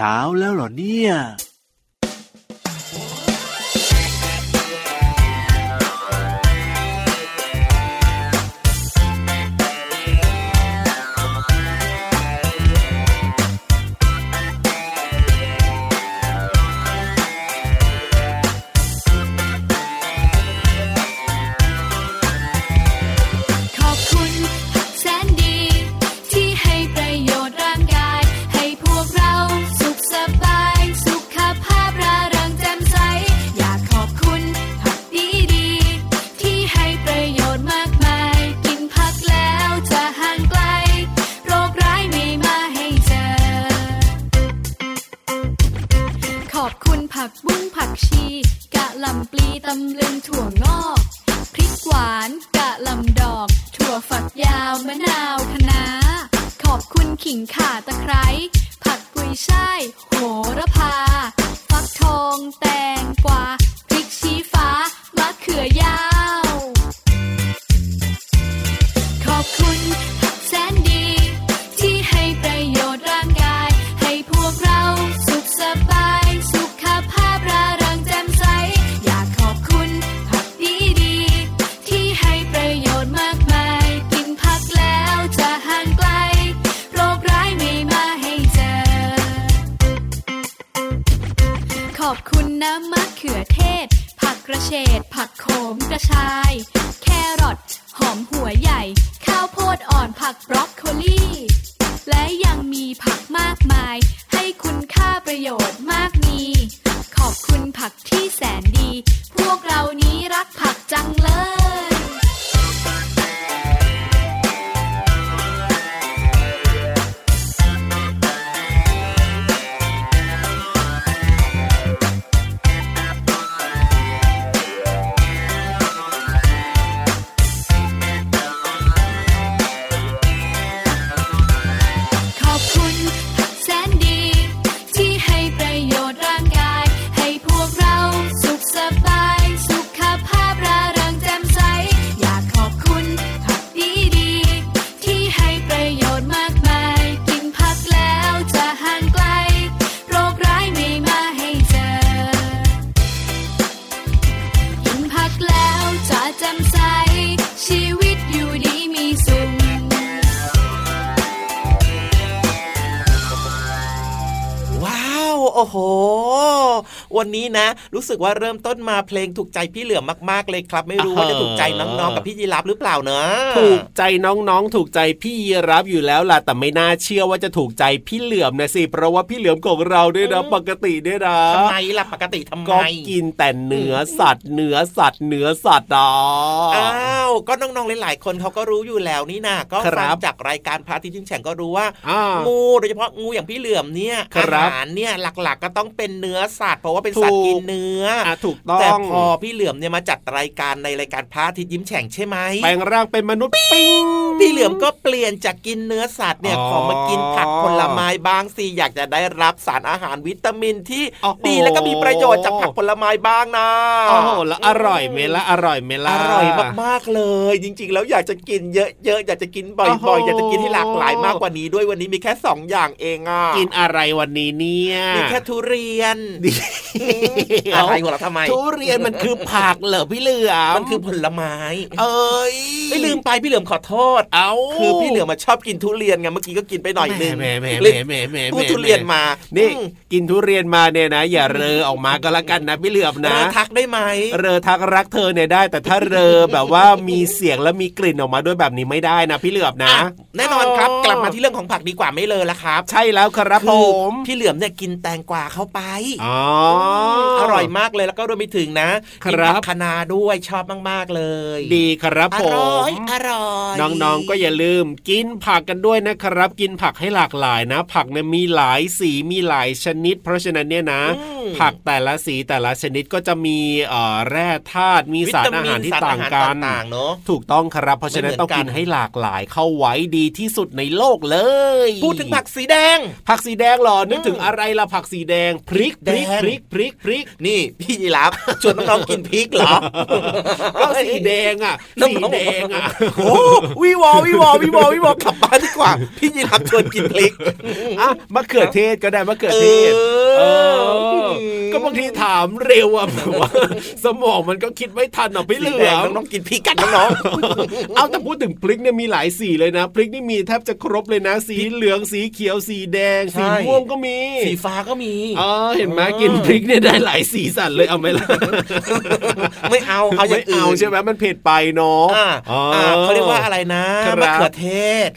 ช้าแล้วเหรอเนี่ย ขอบคุณน้ำมะเขือเทศ ผักกระเฉดผักโขมกระชาย แครอทหอมหัวใหญ่ ข้าวโพดอ่อนผักบรอกโคลีและยังมีผักมากมาย ให้คุณค่าประโยชน์มากมี ขอบคุณผักที่แสนดี พวกเรานี้ะ รู้สึกว่าเริ่มต้นมาเพลงถูกใจพี่เหลือมมากๆเลยครับ ไม่รู้ว่าจะถูกใจน้องๆกับพี่ยีรับหรือเปล่าเนอะถูกใจน้องๆ ถูกใจพี่ยีรับอยู่แล้วล่ะแต่ไม่น่าเชื่อว่าจะถูกใจพี่เหลือมนะสิเพราะว่าพี่เหลือมของเราเนี่ยนะปกติเนี่ยนะทำไมล่ะปกติทำไมก็กินแต่เนื้อสัตว์ เนื้อสัตว์ เนื้อสัตว์อะอ้าวก็น้องๆหลายๆคนเขาก็รู้อยู่แล้วนี่นะก็ฟังจากรายการพระอาทิตย์ยิ้มแฉ่งก็รู้ว่างูโดยเฉพาะงูอย่างพี่เหลือมเนี่ยอาหารเนี่ยหลักๆก็ต้องเป็นเนื้อสัตว์เพราะว่าเป็นสัตว์กินเนื้อถูกต้องแต่พอพี่เหลือมเนี่ยมาจัดรายการในรายการพระอาทิตย์ยิ้มแฉ่งใช่ไหมแปลงร่างเป็นมนุษย์ปิ้งพี่เหลือมก็เปลี่ยนจากกินเนื้อสัตว์เนี่ยขอมากินผักผลไม้บ้างสิอยากจะได้รับสารอาหารวิตามินที่ดีแล้วก็มีประโยชน์จากผักผลไม้บ้างนะโอ้โหแล้วอร่อยเมล่ะอร่อยเมล่ะอร่อยมากๆเลย จริง ๆ แล้วอยากจะกินเยอะๆอยากจะกินบ่อยๆอยากจะกินให้หลากหลายมากกว่านี้ด้วยวันนี้มีแค่ 2 อย่างเองอะกินอะไรวันนี้เนี่ยมีแค่ทุเรียนอะไรของเราทำไม ทุเรียนมันคือผักเหรอพี่เหลือมมันคือผลไม้ เอ้ยไม่ลืมไปพี่เหลือมขอโทษ เอาคือพี่เหลือมมาชอบกินทุเรียนไงเมื่อกี้ก็กินไปหน่อยนึงแหมแหมแหมแหมแหมพูดทุเรียนมา นี่กินทุเรียนมาเนี่ยนะ อย่าเรอออกมาก็แล้วกันนะพี่เหลือมนะเรอทักได้ไหมเรอทักรักเธอเนี่ยได้ แต่ถ้าเรอแบบว่ามีเสียงแล้วมีกลิ่นออกมาด้วยแบบนี้ไม่ได้นะพี่เหลือมนะ แน่นอนครับกลับมาที่เรื่องของผักดีกว่าไม่เลยละครับ ใช่แล้วครับผมพี่เหลือมเนี่ยกินแตงกวาเข้าไปอ๋ออร่อยมากเลยแล้วก็รวมไปถึงนะกินผักคะนาด้วยชอบมาก ๆ เลย ดีครับผมอร่อยอร่อยน้องๆก็อย่าลืมกินผักกันด้วยนะครับ กินผักให้หลากหลายนะ ผักเนี่ยมีหลายสีมีหลายชนิด เพราะฉะนั้นเนี่ยนะ ผักแต่ละสีแต่ละชนิดก็จะมีแร่ธาตุมีสารอาหารที่ต่างกันถูกต้องครับ เพราะฉะนั้นต้องกินให้หลากหลายเข้าไว้ดีที่สุดในโลกเลย พูดถึงผักสีแดง ผักสีแดงหรอนึกถึงอะไรล่ะผักสีแดงพริกพริกพริกพริกพริกนี่ พี่ยีรับชวนน้องๆกินพริกเหรอก็สีแดงอะสีแดงอะโอ้วิวอวิวอวิวอวิวอกลับบ้านดีกว่า พี่ยีรับชวนกินพริกอะมะเขือเทศก็ได้มะเขือเทศก็บางทีถามเร็วอะแบบว่าสมองมันก็คิดไม่ทันอะพี่เหลือน้องกินพริกกันน้องเอาแต่พูดถึงพริกเนี่ยมีหลายสีเลยนะพริกนี่มีแทบจะครบเลยนะ สีเหลืองสีเขียวสีแดง สีม่วงก็มี สีฟ้าก็มีอ๋อเห็นไหมกินพริกเนี่ยได้หลายสีสันเลยเอาไหมล่ะไม่เอาเอาอย่างอื่นใช่ไหมมันเผ็ดไปเนาะเขาเรียกว่าอะไรนะมะเขือเทศ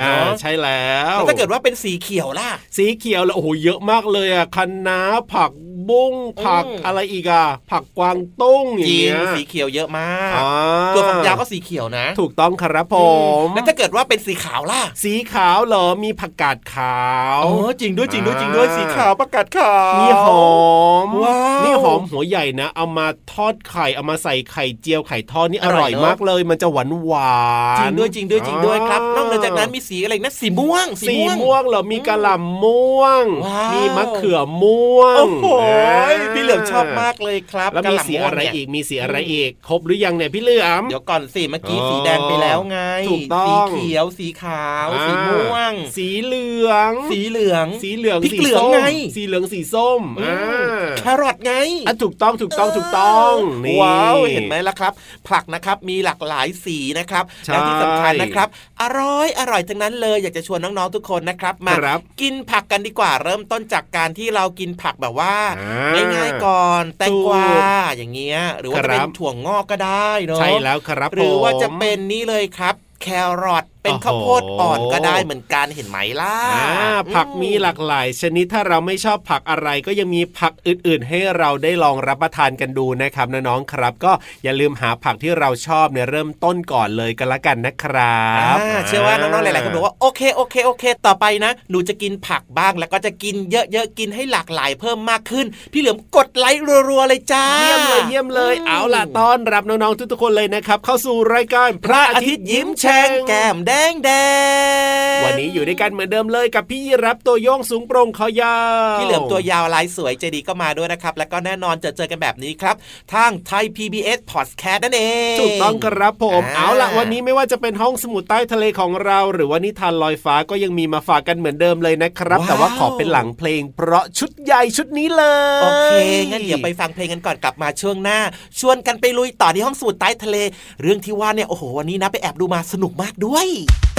ใช่แล้วถ้าเกิดว่าเป็นสีเขียวล่ะ สีเขียวแล้วโอ้โหเยอะมากเลยอะคะน้าผัก บุ้งผักอะไรอีกอะผักกวางตุ้งอย่างเงี้ยสีเขียวเยอะมากตัวฝักยาวก็สีเขียวนะ ถูกต้องครับผมแล้วถ้าเกิดว่าเป็นสีขาวล่ะ สีขาวเหรอมีผักกาดขาวอ๋อจริงด้วยจริงด้วยจริงด้วยสีขาวผักกาดขาวมีหอมว้าวนี่หอมหัวใหญ่นะ เอามาทอดไข่เอามาใส่ไข่เจียวไข่ทอดนี่อร่อยมากเลย มันจะหวานหวานจริงด้วยจริงด้วยจริงด้วยครับ นอกจากนั้นมีสีอะไรนะสีม่วงสีม่วงเหรอมีกะหล่ำม่วง มีมะเขือม่วงโอ้โหพี่เหลือมชอบมากเลยครับแล้วมีสีอะไรอีกมีสีอะไรอีกครบหรือยังเนี่ยพี่เหลือมเดี๋ยวก่อนสิเมื่อกี้สีแดงไปแล้วไงถูกต้องสีเขียวสีขาวสีม่วง สีเหลือง สีเหลืองสีเหลืองสีเหลืองไงสีเหลืองสีส้มแครอทไงอะถูกต้องถูกต้องถูกต้องว้าวเห็นไหมล่ะครับ ผักนะครับมีหลากหลายสีนะครับและที่สำคัญนะครับ อร่อยอร่อยทั้งนั้นเลยอยากจะชวนน้องๆทุกคนนะครับมากินผักกันดีกว่าเริ่มต้นจากการที่เรากินผักแบบว่าง่ายๆก่อนแตงกวาอย่างเงี้ยหรือว่าจะเป็นถั่วงอกก็ได้เนาะใช่แล้วครับหรือว่าจะเป็นนี่เลยครับ แครอท เป็นข้าวโพดอ่อนก็ได้เหมือนกันเห็นไหมล่ะผักมีหลากหลาย ชนิดถ้าเราไม่ชอบผักอะไรก็ยังมีผักอื่น ๆ ให้เราได้ลองรับประทานกันดูนะครับน้องๆครับ ก็อย่าลืมหาผักที่เราชอบเนี่ยเริ่มต้นก่อนเลยก็แล้วกันนะครับเชื่อว่าน้องๆหลายๆคนบอกว่าโอเคโอเคโอเค ต่อไปนะหนูจะกินผักบ้างแล้วก็จะกินเยอะๆกินให้หลากหลายเพิ่มมากขึ้น พี่เหลือมกดไลค์รัวๆเลยจ้าเยี่ยมเลยเยี่ยมเลยเอาล่ะต้อนรับน้องๆทุกๆคนเลยนะครับ เข้าสู่รายการพระอาทิตย์ยิ้มแฉ่งแก้มแดงแดงวันนี้อยู่ด้วยกันเหมือนเดิมเลยกับพี่รับตัวโยงสูงโปร่งคอยาวพี่เหลือมตัวยาวลายสวยใจดีก็มาด้วยนะครับ แล้วก็แน่นอนจะเจอกันแบบนี้ครับ ทางไทย PBS Podcast นั่นเองถูกต้องครับผมเอาล่ะวันนี้ไม่ว่าจะเป็นห้องสมุดใต้ทะเลของเรา หรือว่านิทานลอยฟ้าก็ยังมีมาฝากกันเหมือนเดิมเลยนะครับ แต่ว่าขอเป็นหลังเพลง เพราะชุดใหญ่ชุดนี้เลยโอเคงั้นเดี๋ยวไปฟังเพลงกันก่อนกลับมาช่วงหน้า ชวนกันไปลุยต่อที่ห้องสมุดใต้ทะเล เรื่องที่ว่าเนี่ยโอ้โหวันนี้นะไปแอบดูมาสนุกมากด้วยช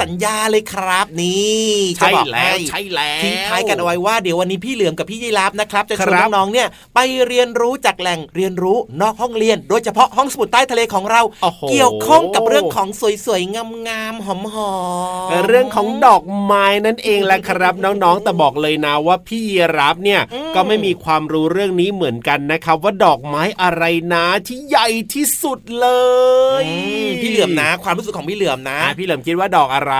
สัญญาเลยครับนี่ใช่แล้วใช่แล้วทิ้งท้ายกันเอาไว้ว่าเดี๋ยววันนี้พี่เหลือมกับพี่ยีราฟนะครับจะชวนน้องๆเนี่ยไปเรียนรู้จากแหล่งเรียนรู้นอกห้องเรียน โดยเฉพาะห้องสมุดใต้ทะเลของเรา เกี่ยวข้องกับเรื่องของสวยๆงามๆหอมๆเรื่องของดอกไม้นั่นเองแหละครับน้องๆแต่บอกเลยนะว่าพี่ยีราฟเนี่ยก็ไม่มีความรู้เรื่องนี้เหมือนกันนะครับว่าดอกไม้อะไรนะที่ใหญ่ที่สุดเลย พี่เหลือมนะ ความรู้สึกของพี่เหลือมนะ พี่เหลือมคิดว่าดอกอะไร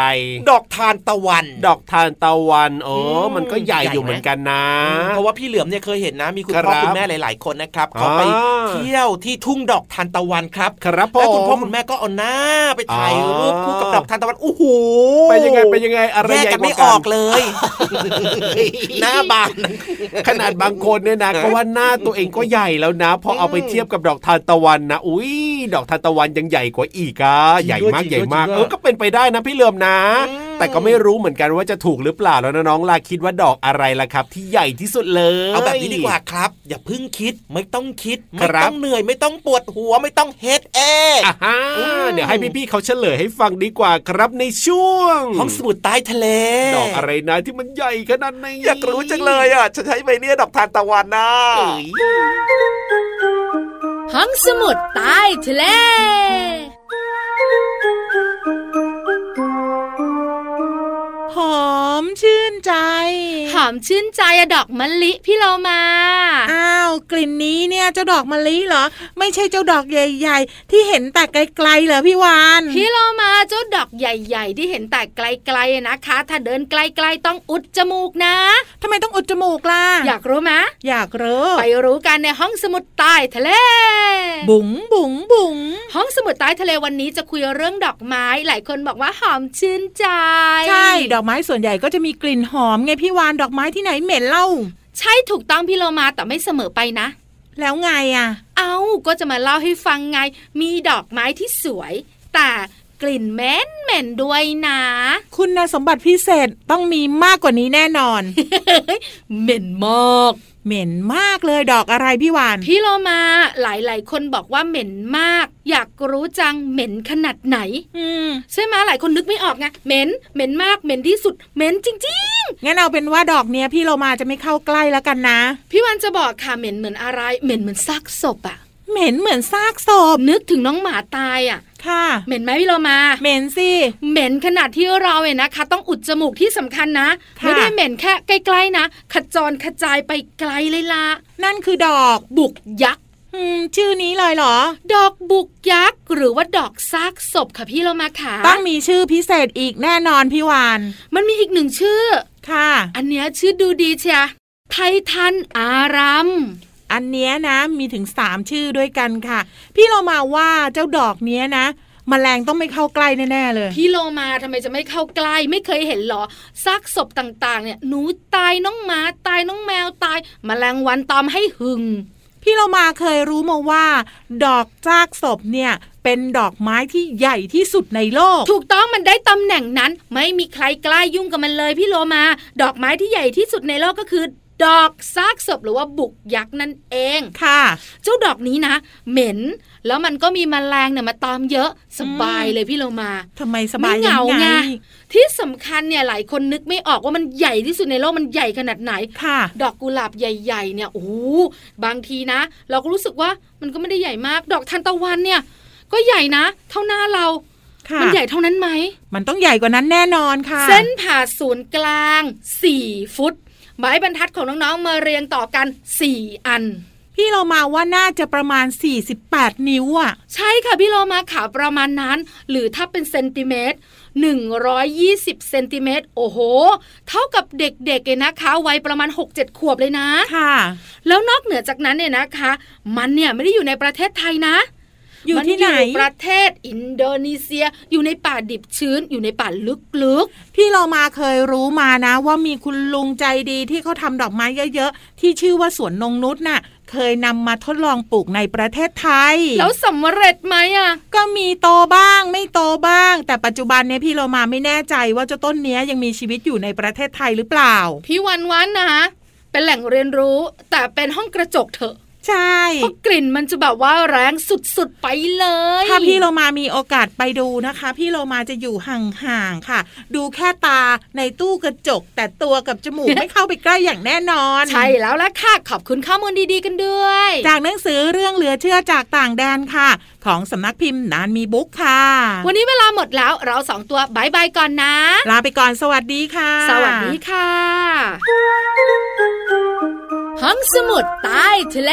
ดอกทานตะวัน ดอกทานตะวันโอ้มันก็ใหญ่อยู่เหมือนกันนะ เพราะว่าพี่เหลือมเนี่ยเคยเห็นนะ มีคุณพ่อคุณแม่หลาย ๆ คนนะครับเขาไปเที่ยวที่ทุ่งดอกทานตะวันครับครับแล้วคุณพ่อคุณแม่ก็เอาหน้าไปถ่ายรูปคู่กับดอกทานตะวันโอ้โหไปยังไงไปยังไงอะไรแยกกันไม่ออกเลย หน้าบานขนาดบางคนเนี่ยนะก็ว่าหน้าตัวเองก็ใหญ่แล้วนะพอเอาไปเทียบกับดอกทานตะวันนะอุ้ยดอกทานตะวันยังใหญ่กว่าอีกอะใหญ่มากใหญ่มากเออก็เป็นไปได้นะพี่เหลือมนะ แต่ก็ไม่รู้เหมือนกันว่าจะถูกหรือเปล่าแล้วน้องๆล่ะคิดว่าดอกอะไรล่ะครับ ที่ใหญ่ที่สุดเลยเอาแบบนี้ดีกว่าครับ อย่าเพิ่งคิดไม่ต้องคิด ไม่ต้องเหนื่อยไม่ต้องปวดหัวไม่ต้องเฮ็ดเองเดี๋ยวให้พี่ๆเขาเฉลยให้ฟังดีกว่าครับในช่วงห้องสมุดใต้ทะเล ดอกอะไรนะที่มันใหญ่ขนาดนี้อยากรู้จังเลยอะจะใช้ใบเนี้ยดอกทานตะวันนะห้องสมุดใต้ทะเล หอ มชื่นใจ หอมชื่นใจอะดอกมะลิพี่เรามา อ้าวกลิ่นนี้เนี่ยเจ้าดอกมะลิเหรอ ไม่ใช่เจ้าดอกใหญ่ ๆ ที่เห็นแต่ไกลๆเหรอพี่วานพี่เรามาเจ้าดอกใหญ่ ๆ ที่เห็นแต่ไกลๆนะคะ ถ้าเดินไกลๆต้องอุดจมูกนะทำไมต้องอุดจมูกล่ะ อยากรู้ไหมอยากรู้ ไปรู้กันในห้องสมุดใต้ทะเล บุ๋งบุ๋งบุ๋งห้องสมุดใต้ทะเลวันนี้จะคุยเรื่องดอกไม้ หลายคนบอกว่าหอมชื่นใจ ใช่ ดอกไม้ส่วนใหญ่ก็จะมีกลิ่นหอมไงพี่วานดอกไม้ที่ไหนเหม็นเล่า ใช่ถูกต้องพี่โลมาแต่ไม่เสมอไปนะ แล้วไงอะ เอาก็จะมาเล่าให้ฟังไง มีดอกไม้ที่สวย แต่ กลิ่นเหม็นเหม็นด้วยนะ คุณสมบัติพิเศษต้องมีมากกว่านี้แน่นอน เหม็นมากเหม็นมากเลยดอกอะไรพี่วานพี่โลมาหลาย ๆ คนบอกว่าเหม็นมาก อยากรู้จังเหม็นขนาดไหน อืมใช่ไหมหลายคนนึกไม่ออกไงเหม็นเหม็นมากเหม็นที่สุดเหม็นจริงๆงั้นเอาเป็นว่าดอกเนี้ยพี่โลมาจะไม่เข้าใกล้แล้วกันนะ พี่วันจะบอกค่ะเหม็นเหมือนอะไรเหม็นเหมือนซากศพอะเหม็นเหมือนซากศพนึกถึงน้องหมาตายอะ ค่ะ เหม็นไหมพี่เรามา เหม็นสิ เหม็นขนาดที่เราเนี่ยนะคะ ต้องอุดจมูกที่สำคัญนะ ไม่ได้เหม็นแค่ใกล้ๆนะ ขจรกระจายไปไกลเลยล่ะ นั่นคือดอกบุกยักษ์ชื่อนี้เลยเหรอ ดอกบุกยักษ์หรือว่าดอกซากศพค่ะพี่เรามาขาต้องมีชื่อพิเศษอีกแน่นอนพี่วาน มันมีอีกหนึ่งชื่อ ค่ะ อันเนี้ยชื่อดูดีเชียไททันอาราม อันเนี้ยนะมีถึงสามชื่อด้วยกันค่ะ พี่เรามาว่าเจ้าดอกเนี้ยนะมแมลงต้องไม่เข้าใกล้แน่ๆเลย พี่โลมาทำไมจะไม่เข้าใกล้ ไม่เคยเห็นหรอซากศพต่างๆ เนี่ยหนูตายน้องหมาตายน้องแมวตายมแมลงวันตอมให้หึง พี่เรามาเคยรู้มาว่า ดอกซากศพเนี่ยเป็นดอกไม้ที่ใหญ่ที่สุดในโลก ถูกต้องมันได้ตำแหน่งนั้น ไม่มีใครกล้ายุ่งกับมันเลยพี่โลมา ดอกไม้ที่ใหญ่ที่สุดในโลกก็คือ ดอกซากศพหรือว่าบุกยักษ์นั่นเองค่ะ เจ้าดอกนี้นะ เหม็น แล้วมันก็มีมแมลงเนี่ยมาตอมเยอะสบายเลยพี่เรามาทำไมสบายเหงาไงที่สำคัญเนี่ยหลายคนนึกไม่ออกว่ามันใหญ่ที่สุดในโลกมันใหญ่ขนาดไหนค่ะ ดอกกุหลาบใหญ่ๆเนี่ยโอ้บางทีนะ เราก็รู้สึกว่ามันก็ไม่ได้ใหญ่มาก ดอกทานตะวันเนี่ย ก็ใหญ่นะ เท่าหน้าเรามันใหญ่เท่านั้นไหม มันต้องใหญ่กว่านั้นแน่นอนค่ะ เส้นผ่าศูนย์กลาง 4 ฟุต ไม้บรรทัดของน้องๆมาเรียงต่อกัน 4 อันพี่เรามาว่าน่าจะประมาณ 48 นิ้วอะ ใช่ค่ะพี่เรามาขาประมาณนั้น หรือถ้าเป็นเซนติเมตร120เซนติเมตรโอ้โห เท่ากับเด็กๆเลยนะคะวัยประมาณ 6-7 ขวบเลยนะค่ะ แล้วนอกเหนือจากนั้นเนี่ยนะคะ มันเนี่ยไม่ได้อยู่ในประเทศไทยนะ อยู่ที่ไหนประเทศอินโดนีเซีย อยู่ในป่าดิบชื้น อยู่ในป่าลึกๆ พี่เรามาเคยรู้มานะ ว่ามีคุณลุงใจดีที่เขาทาดอกไม้เยอะๆ ที่ชื่อว่าสวนนงนุษน่ะเคยนำมาทดลองปลูกในประเทศไทย แล้วสำเร็จไหมอะ ก็มีโตบ้างไม่โตบ้าง แต่ปัจจุบันเนี่ยพี่เรามาไม่แน่ใจว่าเจ้าต้นเนี้ยยังมีชีวิตอยู่ในประเทศไทยหรือเปล่า พี่วันวันนะเป็นแหล่งเรียนรู้แต่เป็นห้องกระจกเถอะ ใช่เพราะกลิ่นมันจะแบบว่าแรงสุดๆไปเลย ถ้าพี่โลมามีโอกาสไปดูนะคะ พี่โลมาจะอยู่ห่างๆค่ะ ดูแค่ตาในตู้กระจก แต่ตัวกับจมูกไม่เข้าไปใกล้อย่างแน่นอน ใช่แล้วละค่ะขอบคุณข้อมูลดีๆกันด้วย จากหนังสือเรื่องเหลือเชื่อจากต่างแดนค่ะ ของสำนักพิมพ์นานมีบุ๊กค่ะ วันนี้เวลาหมดแล้วเราสองตัวบายบายก่อนนะ ลาไปก่อนสวัสดีค่ะ สวัสดีค่ะ ห้องสมุดใต้ทะเล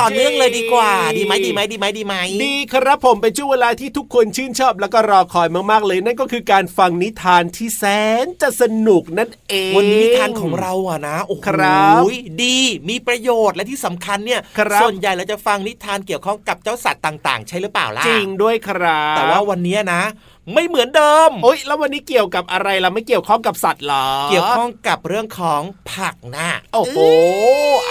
ต่อเนื่องเลยดีกว่า ดีไหมดีไหมดีไหมดีไหมดีครับผมเป็นช่วงเวลาที่ทุกคนชื่นชอบแล้วก็รอคอยมากๆเลย นั่นก็คือการฟังนิทานที่แสนจะสนุกนั่นเอง วันนี้นิทานของเราอะนะโอ้โหดีมีประโยชน์และที่สำคัญเนี่ยส่วนใหญ่เราจะฟังนิทานเกี่ยวข้องกับเจ้าสัตว์ต่าง ๆ ใช่หรือเปล่าล่ะจริงด้วยครับแต่ว่าวันนี้นะไม่เหมือนเดิม โอ้ยแล้ววันนี้เกี่ยวกับอะไรเราไม่เกี่ยวข้องกับสัตว์หรอ เกี่ยวข้องกับเรื่องของผักนะโอ้โห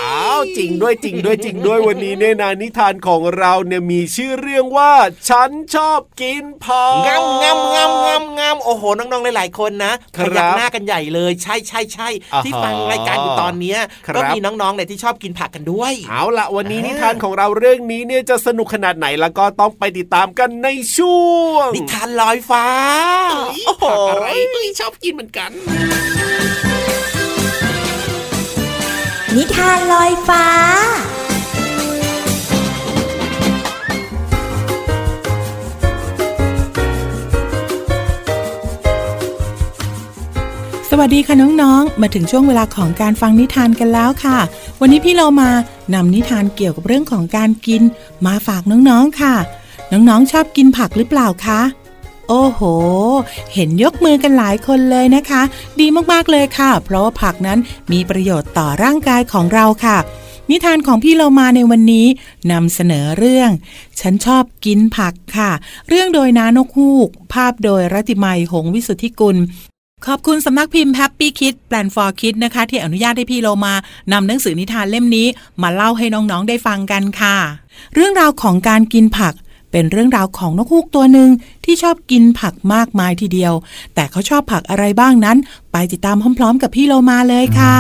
อ้าวจริงด้วยจริงด้วยจริงด้วยวันนี้เนี่ยนานิทานของเราเนี่ยมีชื่อเรื่องว่า ฉันชอบกินผักงามงามงามงามงามโอ้โหน้องๆหลายๆคนนะขยักหน้ากันใหญ่เลยใช่ใช่ใช่ที่ฟังรายการอยู่ตอนนี้ก็มีน้องๆเนี่ยที่ชอบกินผักกันด้วยเอาละวันนี้นิทานของเราเรื่องนี้เนี่ยจะสนุกขนาดไหนแล้วก็ต้องไปติดตามกันในช่วง นิทานลอยฟ้าโอ้โหอะไรชอบกินเหมือนกัน นิทานลอยฟ้า วัสดีค่ะน้องๆ มาถึงช่วงเวลาของการฟังนิทานกันแล้วค่ะ วันนี้พี่เรามานำนิทานเกี่ยวกับเรื่องของการกิน มาฝากน้องๆค่ะ น้องๆชอบกินผักหรือเปล่าคะ โอ้โห เห็นยกมือกันหลายคนเลยนะคะ ดีมากๆเลยค่ะ เพราะว่าผักนั้นมีประโยชน์ต่อร่างกายของเราค่ะ นิทานของพี่เรามาในวันนี้นำเสนอเรื่อง ฉันชอบกินผักค่ะ เรื่องโดยน้านกฮูก ภาพโดยรัติมัยหงวิสุทธิกุล ขอบคุณสำนักพิมพ์ Happy Kid Plan for Kid นะคะ ที่อนุญาตให้พี่โลมานำหนังสือนิทานเล่มนี้ มาเล่าให้น้องๆได้ฟังกันค่ะ เรื่องราวของการกินผัก เป็นเรื่องราวของนกฮูกตัวหนึ่งที่ชอบกินผักมากมายทีเดียว แต่เขาชอบผักอะไรบ้างนั้น ไปติดตามพร้อม ๆ กับพี่โลมาเลยค่ะ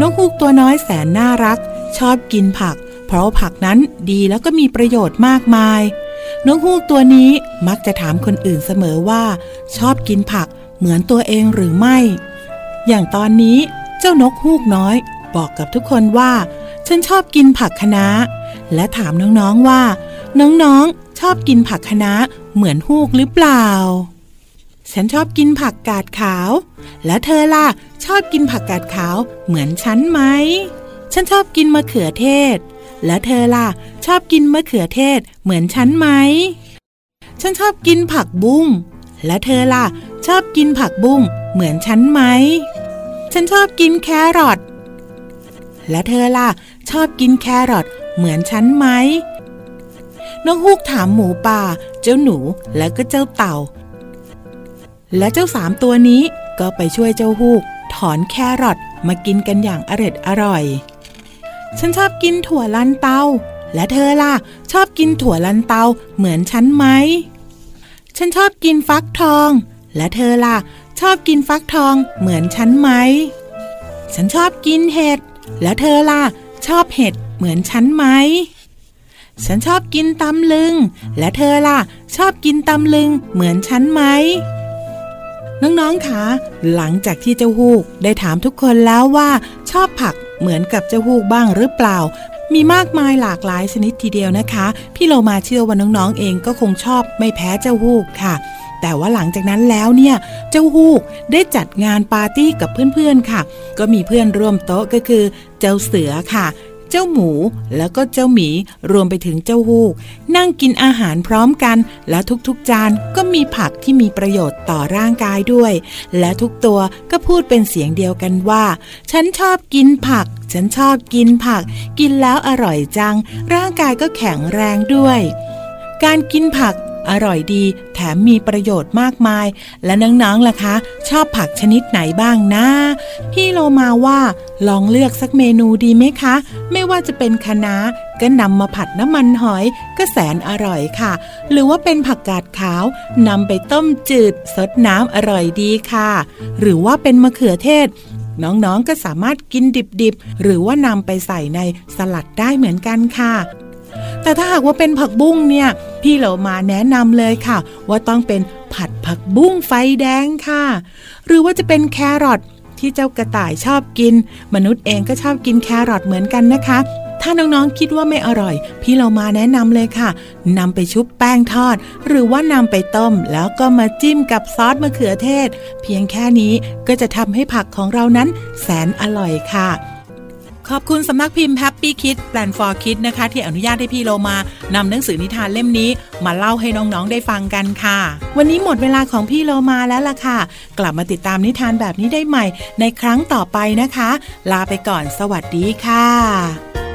นกฮูกตัวน้อยแสนน่ารัก ชอบกินผัก เพราะผักนั้นดีแล้วก็มีประโยชน์มากมาย นกฮูกตัวนี้มักจะถามคนอื่นเสมอว่า ชอบกินผักเหมือนตัวเองหรือไม่ อย่างตอนนี้เจ้านกฮูกน้อย บอกกับทุกคนว่า ฉันชอบกินผักคะน้า และถามน้องๆว่า น้องๆ ชอบกินผักคะน้าเหมือนฮูกหรือเปล่า ฉันชอบกินผักกาดขาว และเธอล่ะ ชอบกินผักกาดขาวเหมือนฉันไหม ฉันชอบกินมะเขือเทศ และเธอล่ะ ชอบกินมะเขือเทศเหมือนฉันไหม ฉันชอบกินผักบุ้ง และเธอล่ะ ชอบกินผักบุ้งเหมือนฉันไหม ฉันชอบกินแครอท และเธอล่ะ ชอบกินแครอทเหมือนฉันไหมนกฮูกถามหมูป่า เจ้าหนูและก็เจ้าเต่า และเจ้าสามตัวนี้ก็ไปช่วยเจ้าฮูกถอนแครอทมากินกันอย่างอร็ดอร่อย ฉันชอบกินถั่วลันเตา และเธอล่ะ ชอบกินถั่วลันเตาเหมือนฉันไหม ฉันชอบกินฟักทอง และเธอล่ะ ชอบกินฟักทองเหมือนฉันไหม ฉันชอบกินเห็ด และเธอล่ะ ชอบเห็ดเหมือนฉันไหม ฉันชอบกินตำลึง และเธอล่ะ ชอบกินตำลึงเหมือนฉันไหมน้องๆคะหลังจากที่เจ้าฮูกได้ถามทุกคนแล้วว่า ชอบผัก เหมือนกับเจ้าฮูกบ้างหรือเปล่า มีมากมายหลากหลายชนิดทีเดียวนะคะ พี่โลมาเชื่อว่าน้องๆเองก็คงชอบไม่แพ้เจ้าฮูกค่ะ แต่ว่าหลังจากนั้นแล้วเนี่ย เจ้าฮูกได้จัดงานปาร์ตี้กับเพื่อนๆค่ะ ก็มีเพื่อนร่วมโต๊ะก็คือ เจ้าเสือค่ะ เจ้าหมูแล้วก็เจ้าหมีรวมไปถึงเจ้าฮูก นั่งกินอาหารพร้อมกัน และทุกๆจานก็มีผักที่มีประโยชน์ต่อร่างกายด้วย และทุกตัวก็พูดเป็นเสียงเดียวกันว่า ฉันชอบกินผัก ฉันชอบกินผัก กินแล้วอร่อยจัง ร่างกายก็แข็งแรงด้วย การกินผัก อร่อยดี แถมมีประโยชน์มากมาย และน้องๆล่ะคะ ชอบผักชนิดไหนบ้างนะ พี่โลมาว่าลองเลือกสักเมนูดีไหมคะ ไม่ว่าจะเป็นคะน้าก็นำมาผัดน้ำมันหอย ก็แสนอร่อยค่ะ หรือว่าเป็นผักกาดขาวนำไปต้มจืดสดน้ำอร่อยดีค่ะ หรือว่าเป็นมะเขือเทศน้องๆ ก็สามารถกินดิบๆ หรือว่านำไปใส่ในสลัดได้เหมือนกันค่ะ แต่ถ้าหากว่าเป็นผักบุ้งเนี่ย พี่เหลามาแนะนำเลยค่ะ ว่าต้องเป็นผัดผักบุ้งไฟแดงค่ะ หรือว่าจะเป็นแครอทที่เจ้ากระต่ายชอบกิน มนุษย์เองก็ชอบกินแครอทเหมือนกันนะคะ ถ้าน้องๆคิดว่าไม่อร่อย พี่โลมาแนะนำเลยค่ะนำไปชุบแป้งทอด หรือว่านำไปต้ม แล้วก็มาจิ้มกับซอสมะเขือเทศ เพียงแค่นี้ก็จะทำให้ผักของเรานั้นแสนอร่อยค่ะ ขอบคุณสำนักพิมพ์ Happy Kids Plan for Kids นะคะ ที่อนุญาตให้พี่โลมานำหนังสือนิทานเล่มนี้ มาเล่าให้น้องๆได้ฟังกันค่ะ วันนี้หมดเวลาของพี่โลมาแล้วล่ะค่ะ กลับมาติดตามนิทานแบบนี้ได้ใหม่ ในครั้งต่อไปนะคะ ลาไปก่อนสวัสดีค่ะ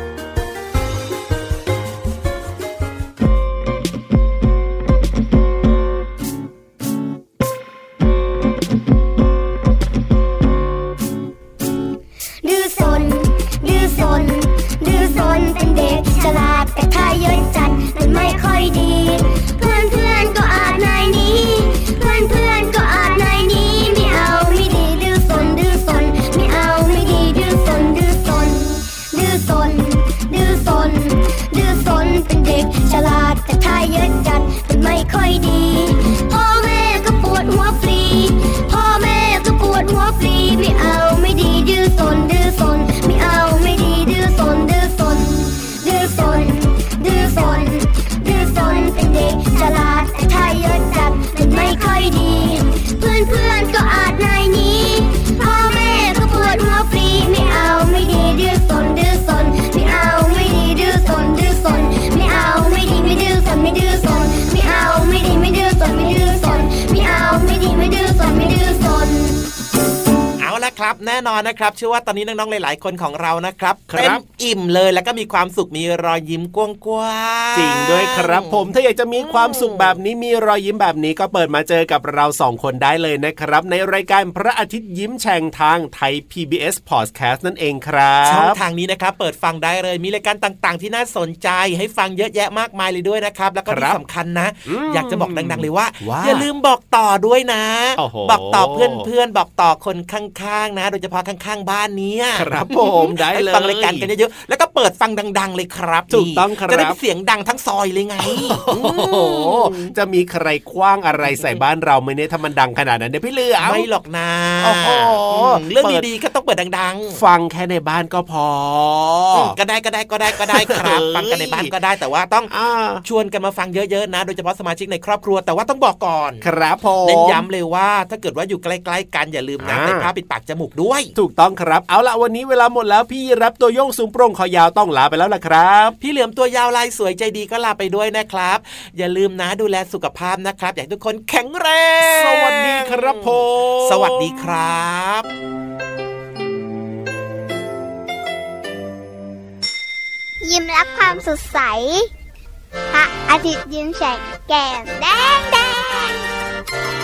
ครับ แน่นอนนะครับเชื่อว่าตอนนี้น้องๆหลาย ๆ คนของเรานะครับครับเต็มอิ่มเลยแล้วก็มีความสุขมีรอยยิ้มกว้างๆจริงด้วยครับผมถ้าอยากจะมีความสุขแบบนี้มีรอยยิ้มแบบนี้ก็เปิดมาเจอกับเราสองคนได้เลยนะครับ ในรายการพระอาทิตย์ยิ้มแฉ่งทางไทย PBS Podcast นั่นเองครัช่องบทางนี้นะครับเปิดฟังได้เลยมีรายการต่างๆ ที่น่าสนใจให้ฟังเยอะแยะมากมายเลยด้วยนะครับ แล้วก็ครัที่บสำคัญนะอืมอยากจะบอกดัง ๆ เลยว่าว่าอย่าลืมบอกต่อด้วยนะโอ้โหบอกต่อเพื่อนๆบอกต่อคนข้างนะ โดยเฉพาะข้างๆบ้านเนี้ยครับผมได้เลยฟังรายการกันเยอะๆแล้วก็เปิดฟังดัง ๆ เลยครับถูกต้องครับจะได้เสียงดังทั้งซอยเลยไงโอ้โหจะมีใครคว้างอะไรใส่บ้านเราไหมเนี่ยถ้ามันดังขนาดนั้นเดี๋ยวพี่เลือไม่หรอกนะโอ้โหเรื่องดีๆก็ต้องเปิดดังๆ ฟังแค่ในบ้านก็พอ ก็ได้ก็ได้ก็ได้ก็ได้ครับ ฟังกันในบ้านก็ได้แต่ว่าต้องชวนกันมาฟังเยอะๆนะ โดยเฉพาะสมาชิกในครอบครัวแต่ว่าต้องบอกก่อน ครับผมเน้นย้ำเลยว่าถ้าเกิดว่าอยู่ใกล้ๆกันอย่าลืมนะใส่ผ้าปิดปากจมูกด้วย ถูกต้องครับ เอาละวันนี้เวลาหมดแล้วพี่รับตัวโยงสูงโปร่งคอยาวต้องลาไปแล้วล่ะครับ พี่เหลือมตัวยาวลายสวยใจดีก็ลาไปด้วยนะครับ อย่าลืมนะดูแลสุขภาพนะครับ อยากทุกคนแข็งแรง สวัสดีครับผมสวัสดีครับยิ้มรับความสดใส พระอาทิตย์ยิ้มแฉกแก้มแดงแดง